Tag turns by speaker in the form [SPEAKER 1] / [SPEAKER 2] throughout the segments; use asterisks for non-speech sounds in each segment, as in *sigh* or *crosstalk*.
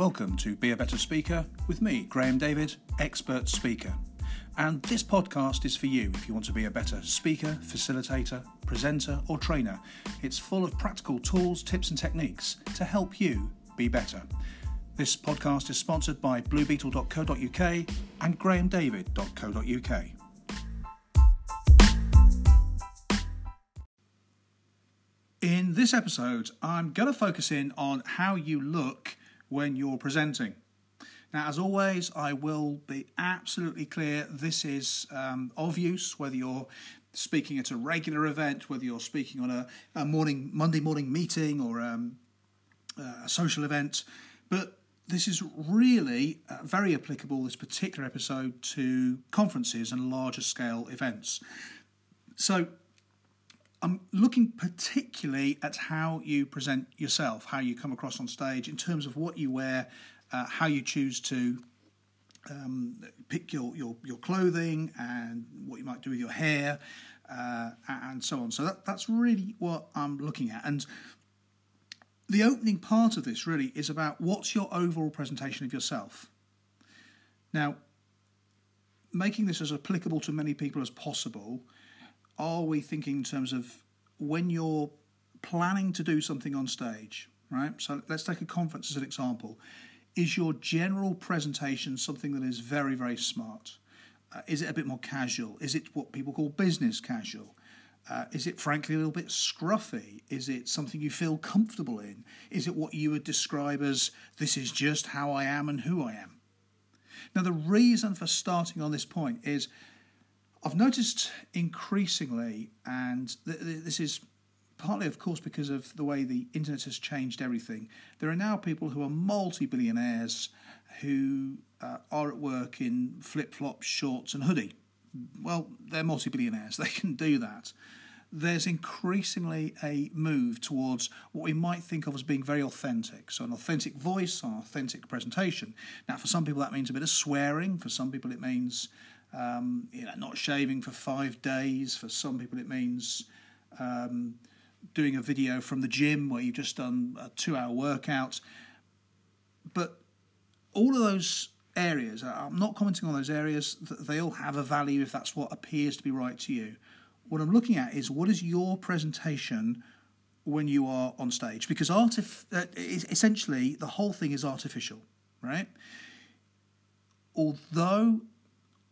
[SPEAKER 1] Welcome to Be a Better Speaker with me, Graham David, expert speaker. And this podcast is for you if you want to be a better speaker, facilitator, presenter, or trainer. It's full of practical tools, tips, and techniques to help you be better. This podcast is sponsored by bluebeetle.co.uk and grahamdavid.co.uk. In this episode, I'm going to focus in on how you look when you're presenting. Now, as always, I will be absolutely clear this is um, of use whether you're speaking at a regular event, whether you're speaking on a, a morning Monday morning meeting or um, a social event, but this is really uh, very applicable, this particular episode, to conferences and larger scale events. So, I'm looking particularly at how you present yourself, how you come across on stage in terms of what you wear, uh, how you choose to um, pick your, your, your clothing and what you might do with your hair uh, and so on. So that, that's really what I'm looking at. And the opening part of this really is about what's your overall presentation of yourself. Now, making this as applicable to many people as possible are we thinking in terms of when you're planning to do something on stage, right? So let's take a conference as an example. Is your general presentation something that is very, very smart? Uh, is it a bit more casual? Is it what people call business casual? Uh, is it frankly a little bit scruffy? Is it something you feel comfortable in? Is it what you would describe as this is just how I am and who I am? Now, the reason for starting on this point is I've noticed increasingly, and th- th- this is partly, of course, because of the way the internet has changed everything. There are now people who are multi billionaires who uh, are at work in flip flops, shorts, and hoodie. Well, they're multi billionaires, *laughs* they can do that. There's increasingly a move towards what we might think of as being very authentic. So, an authentic voice, an authentic presentation. Now, for some people, that means a bit of swearing. For some people, it means um, you know, not shaving for five days. For some people, it means um, doing a video from the gym where you've just done a two-hour workout. But all of those areas, I'm not commenting on those areas. They all have a value if that's what appears to be right to you. What I'm looking at is what is your presentation when you are on stage? Because artif- uh, essentially the whole thing is artificial, right? Although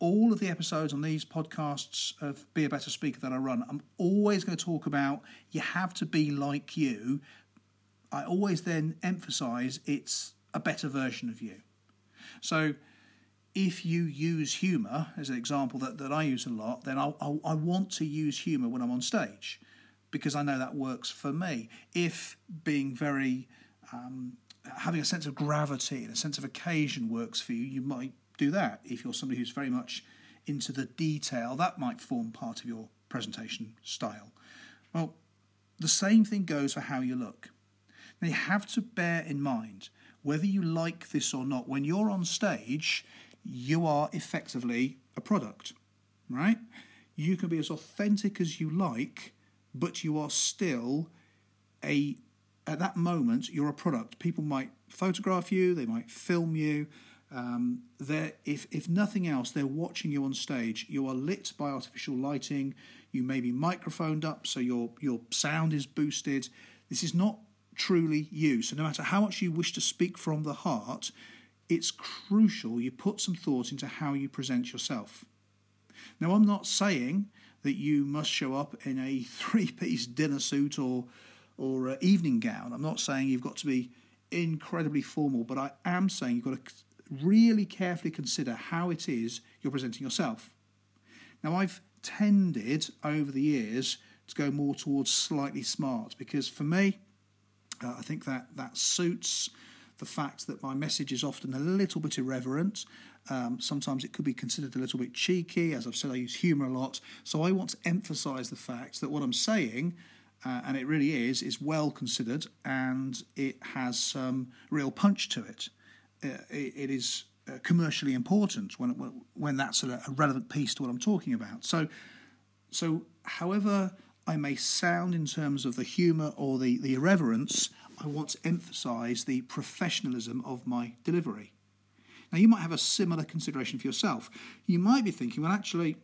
[SPEAKER 1] all of the episodes on these podcasts of Be a Better Speaker that I run, I'm always going to talk about you have to be like you. I always then emphasize it's a better version of you. So if you use humour as an example that, that I use a lot, then I'll, I'll, i want to use humour when I'm on stage because I know that works for me. If being very, um, having a sense of gravity and a sense of occasion works for you, you might do that. If you're somebody who's very much into the detail, that might form part of your presentation style. Well, the same thing goes for how you look. Now, you have to bear in mind whether you like this or not, when you're on stage, you are effectively a product, right? You can be as authentic as you like, but you are still a, at that moment, you're a product. People might photograph you, they might film you, um, if, if nothing else, they're watching you on stage. You are lit by artificial lighting. You may be microphoned up, so your, your sound is boosted. This is not truly you. So, no matter how much you wish to speak from the heart, it's crucial you put some thought into how you present yourself. Now, I'm not saying that you must show up in a *laughs* three piece dinner suit or, or evening gown. I'm not saying you've got to be incredibly formal, but I am saying you've got to really carefully consider how it is you're presenting yourself. Now, I've tended over the years to go more towards slightly smart because for me, uh, I think that that suits the fact that my message is often a little bit irreverent. Um, sometimes it could be considered a little bit cheeky. As I've said, I use humour a lot. So I want to emphasise the fact that what I'm saying, uh, and it really is, is well considered and it has some real punch to it. Uh, it is uh, commercially important when when that's a relevant piece to what I'm talking about. So, so however I may sound in terms of the humour or the, the irreverence, I want to emphasise the professionalism of my delivery. Now, you might have a similar consideration for yourself. You might be thinking, well, actually,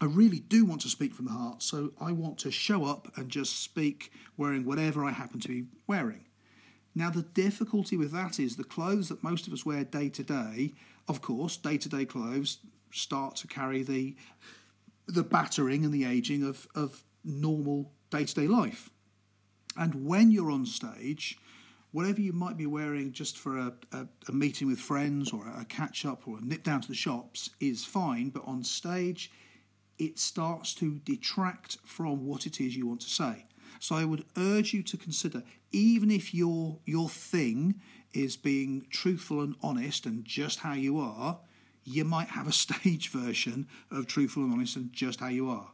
[SPEAKER 1] I really do want to speak from the heart, so I want to show up and just speak wearing whatever I happen to be wearing. Now, the difficulty with that is the clothes that most of us wear day to day, of course, day to day clothes start to carry the the battering and the aging of, of normal day to day life. And when you're on stage, whatever you might be wearing just for a, a, a meeting with friends or a catch up or a nip down to the shops is fine, but on stage, it starts to detract from what it is you want to say. So I would urge you to consider, even if your your thing is being truthful and honest and just how you are, you might have a *laughs* stage version of truthful and honest and just how you are.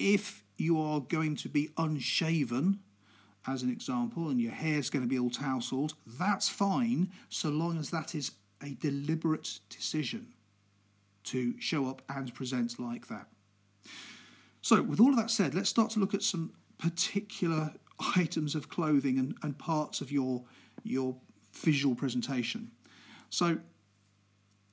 [SPEAKER 1] If you are going to be unshaven, as an example, and your hair's going to be all tousled, that's fine so long as that is a deliberate decision to show up and present like that. So, with all of that said, let's start to look at some particular items of clothing and, and parts of your, your visual presentation. So,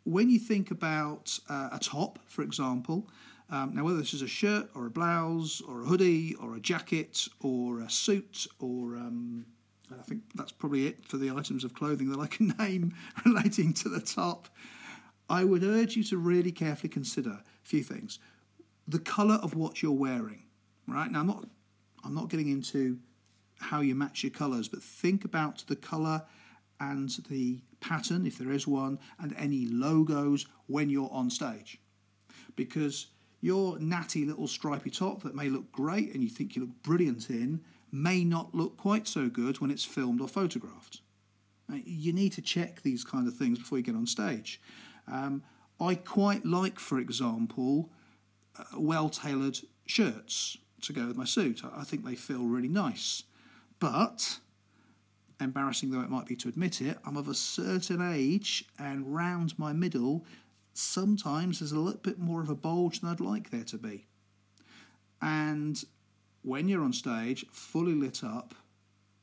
[SPEAKER 1] when you think about uh, a top, for example, um, now whether this is a shirt or a blouse or a hoodie or a jacket or a suit or um, I think that's probably it for the items of clothing that I can *laughs* name relating to the top. I would urge you to really carefully consider a few things. The colour of what you're wearing, right? Now I'm not I'm not getting into how you match your colours, but think about the colour and the pattern, if there is one, and any logos when you're on stage. Because your natty little stripy top that may look great and you think you look brilliant in may not look quite so good when it's filmed or photographed. You need to check these kind of things before you get on stage. Um, I quite like, for example, uh, well tailored shirts to go with my suit. I think they feel really nice. But embarrassing though it might be to admit it, I'm of a certain age and round my middle, sometimes there's a little bit more of a bulge than I'd like there to be. And when you're on stage, fully lit up,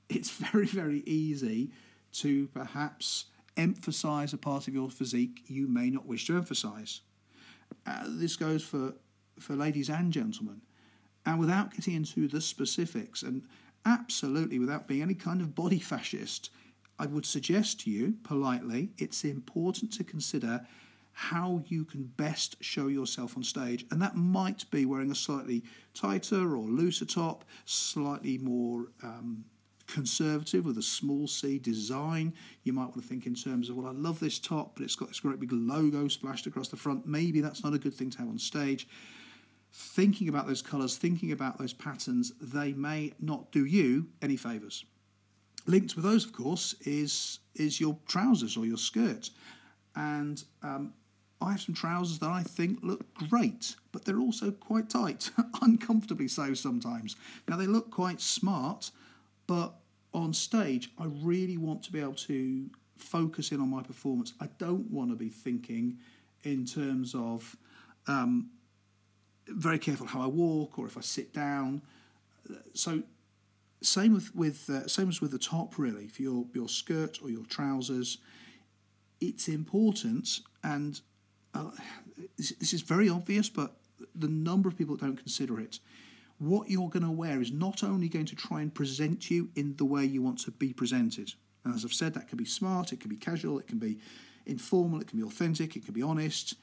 [SPEAKER 1] it's *laughs* very, very easy to perhaps emphasize a part of your physique you may not wish to emphasize. Uh, this goes for, for ladies and gentlemen. And without getting into the specifics, and absolutely without being any kind of body fascist, I would suggest to you politely it's important to consider how you can best show yourself on stage. And that might be wearing a slightly tighter or looser top, slightly more um, conservative with a small c design. You might want to think in terms of, well, I love this top, but it's got this great big logo splashed across the front. Maybe that's not a good thing to have on stage thinking about those colours, thinking about those patterns, they may not do you any favours. Linked with those, of course, is is your trousers or your skirt, and um, I have some trousers that I think look great, but they're also quite tight, *laughs* uncomfortably so sometimes. Now they look quite smart, but on stage, I really want to be able to focus in on my performance. I don't want to be thinking in terms of um, very careful how I walk or if I sit down. So same with with uh, same as with the top really for your your skirt or your trousers. It's important, and uh, this, this is very obvious, but the number of people don't consider it. What you're going to wear is not only going to try and present you in the way you want to be presented. And as I've said, that can be smart, it can be casual, it can be informal, it can be authentic, it can be honest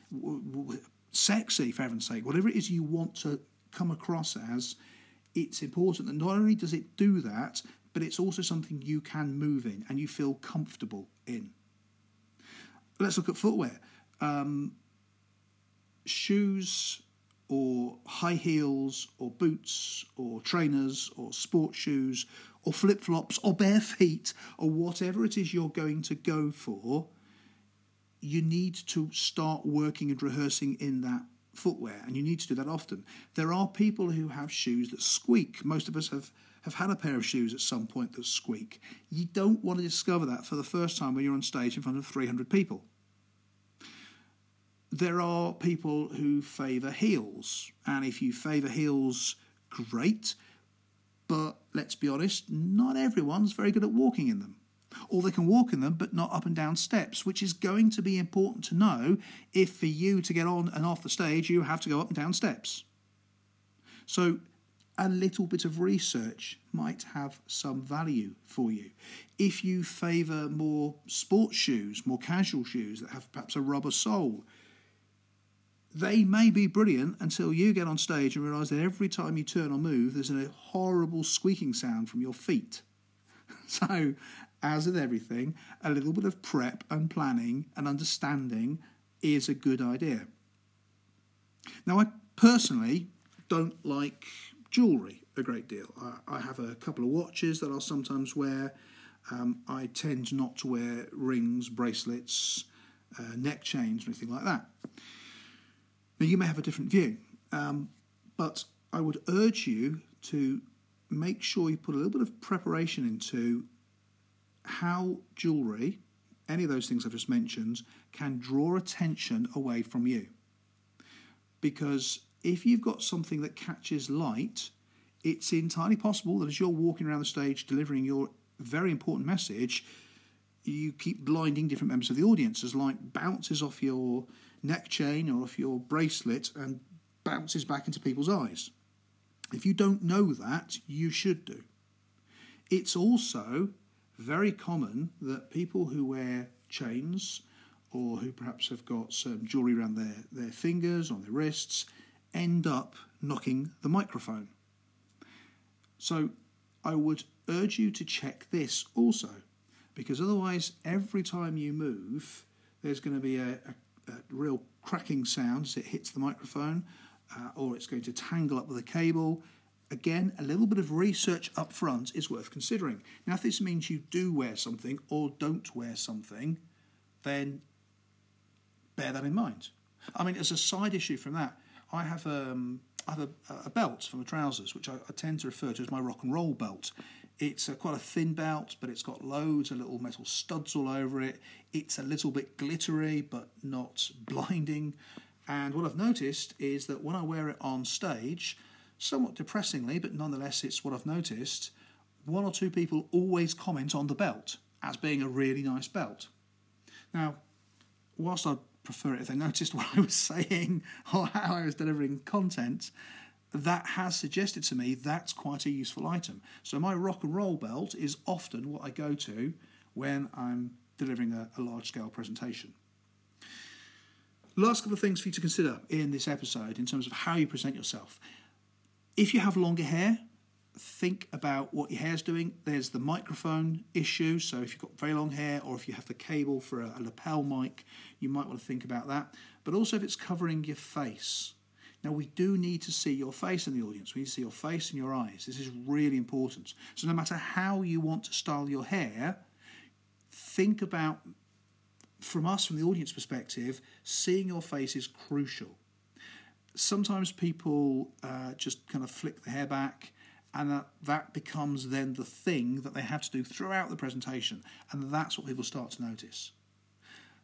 [SPEAKER 1] sexy, for heaven's sake, whatever it is you want to come across as, it's important that not only does it do that, but it's also something you can move in and you feel comfortable in. Let's look at footwear. Um, shoes or high heels or boots or trainers or sports shoes or flip flops or bare feet or whatever it is you're going to go for you need to start working and rehearsing in that footwear, and you need to do that often. There are people who have shoes that squeak. Most of us have, have had a pair of shoes at some point that squeak. You don't want to discover that for the first time when you're on stage in front of 300 people. There are people who favour heels, and if you favour heels great, but let's be honest, not everyone's very good at walking in them. Or they can walk in them but not up and down steps, which is going to be important to know if for you to get on and off the stage you have to go up and down steps. So a little bit of research might have some value for you. If you favour more sports shoes, more casual shoes that have perhaps a rubber sole, they may be brilliant until you get on stage and realise that every time you turn or move, there's a horrible squeaking sound from your feet. *laughs* So, as with everything, a little bit of prep and planning and understanding is a good idea. Now, I personally don't like jewellery a great deal. I, I, have a couple of watches that I'll sometimes wear. Um, I tend not to wear rings, bracelets, uh, neck chains, or anything like that. Now, you may have a different view, um, but I would urge you to make sure you put a little bit of preparation into how jewellery, any of those things I've just mentioned, can draw attention away from you. Because if you've got something that catches light, it's entirely possible that as you're walking around the stage delivering your very important message, you keep blinding different members of the audience as light bounces off your neck chain or off your bracelet and bounces back into people's eyes. If you don't know that, you should do. It's also very common that people who wear chains or who perhaps have got some jewellery around their, their fingers, on their wrists, end up knocking the microphone. So I would urge you to check this also, because otherwise, every time you move, there's going to be a, a, a real cracking sound as it hits the microphone, uh, or it's going to tangle up with a cable. Again, a little bit of research up front is worth considering. Now, if this means you do wear something or don't wear something, then bear that in mind. I mean, as a side issue from that, I have um, I have a, a, belt for my trousers, which I, I, tend to refer to as my rock and roll belt. It's a, quite a thin belt, but it's got loads of little metal studs all over it. It's a little bit glittery, but not blinding. And what I've noticed is that when I wear it on stage, somewhat depressingly, but nonetheless, it's what I've noticed. One or two people always comment on the belt as being a really nice belt. Now, whilst I prefer it if they *laughs* noticed what I was saying *laughs* or how I was delivering content, that has suggested to me that's quite a useful item. So my rock and roll belt is often what I go to when I'm delivering a, a large scale presentation. Last couple of things for you to consider in this episode in terms of how you present yourself. If you have longer hair, think about what your hair's doing. There's the microphone issue. So if you've got very long hair or if you have the cable for a, a lapel mic, you might want to think about that. But also if it's covering your face. Now, we do need to see your face in the audience. We need to see your face and your eyes. This is really important. So, no matter how you want to style your hair, think about, from us, from the audience perspective, seeing your face is crucial. Sometimes people uh, just kind of flick the hair back and that, that becomes then the thing that they have to do throughout the presentation, and that's what people start to notice.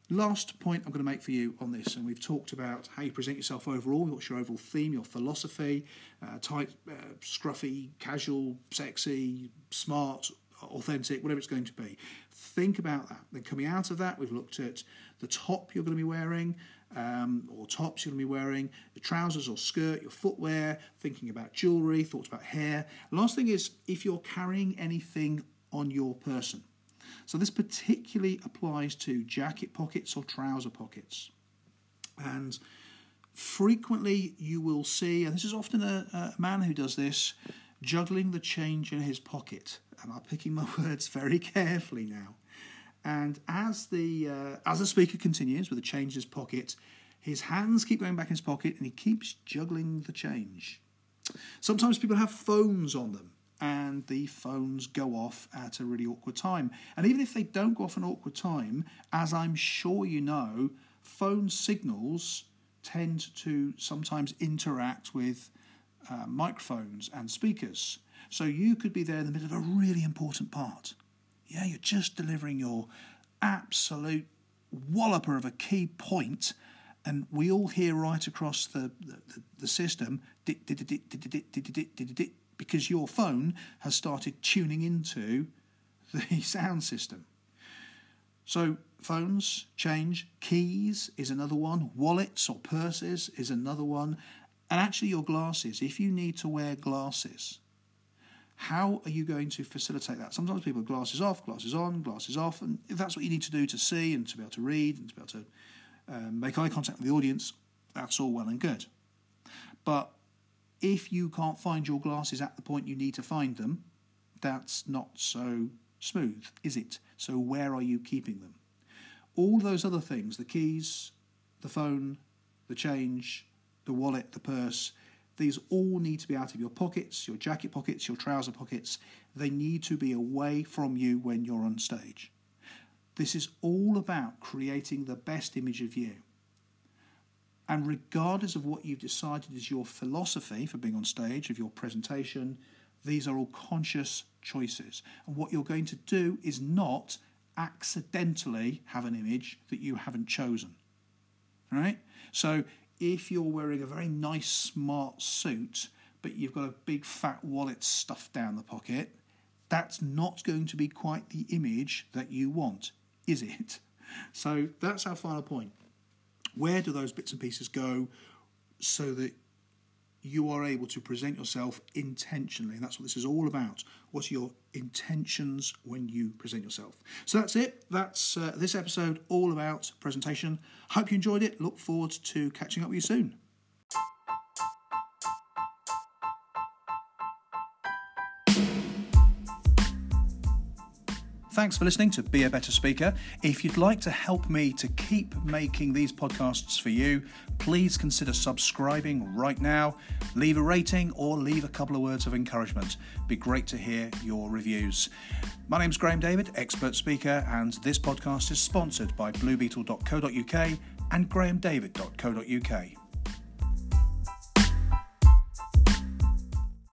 [SPEAKER 1] Last point I'm going to make for you on this, and we've talked about how you present yourself overall, what's your overall theme, your philosophy, uh, tight, uh, scruffy, casual, sexy, smart, authentic, whatever it's going to be. Think about that. Then coming out of that, we've looked at the top you're going to be wearing, um, or tops you're going to be wearing, the trousers or skirt, your footwear, thinking about jewellery, thoughts about hair. last thing is if you're carrying anything on your person. So this particularly applies to jacket pockets or trouser pockets. And frequently you will see, and this is often a, a man who does this, juggling the change in his pocket. And I'm picking my *laughs* words very carefully now. And as the uh, as the speaker continues with the change in his pocket, his hands keep going back in his pocket, and he keeps juggling the change. Sometimes people have phones on them, and the phones go off at a really awkward time. And even if they don't go off an awkward time, as I'm sure you know, phone signals tend to sometimes interact with uh, microphones and speakers. So you could be there in the middle of a really important part yeah, you're just delivering your absolute walloper of a key point, and we all hear right across the, the, the system because your phone has started tuning into the sound system. So, phones change, keys is another one, wallets or purses is another one, and actually your glasses. If you need to wear glasses, how are you going to facilitate that? Sometimes people have glasses off, glasses on, glasses off, and if that's what you need to do to see and to be able to read and to be able to um, make eye contact with the audience, that's all well and good. But if you can't find your glasses at the point you need to find them, that's not so smooth, is it? So, where are you keeping them? All those other things the keys, the phone, the change, the wallet, the purse these all need to be out of your pockets, your jacket pockets, your trouser pockets. They need to be away from you when you're on stage. This is all about creating the best image of you. And regardless of what you've decided is your philosophy for being on stage, of your presentation, these are all conscious choices. And what you're going to do is not accidentally have an image that you haven't chosen. Right? So if you're wearing a very nice, smart suit, but you've got a big fat wallet stuffed down the pocket, that's not going to be quite the image that you want, is it? So that's our final point. Where do those bits and pieces go so that you are able to present yourself intentionally. And that's what this is all about. What are your intentions when you present yourself? So that's it. That's uh, this episode all about presentation. Hope you enjoyed it. Look forward to catching up with you soon. Thanks for listening to Be a Better Speaker. If you'd like to help me to keep making these podcasts for you, please consider subscribing right now. Leave a rating or leave a couple of words of encouragement. Be great to hear your reviews. My name's Graham David, expert speaker, and this podcast is sponsored by bluebeetle.co.uk and grahamdavid.co.uk.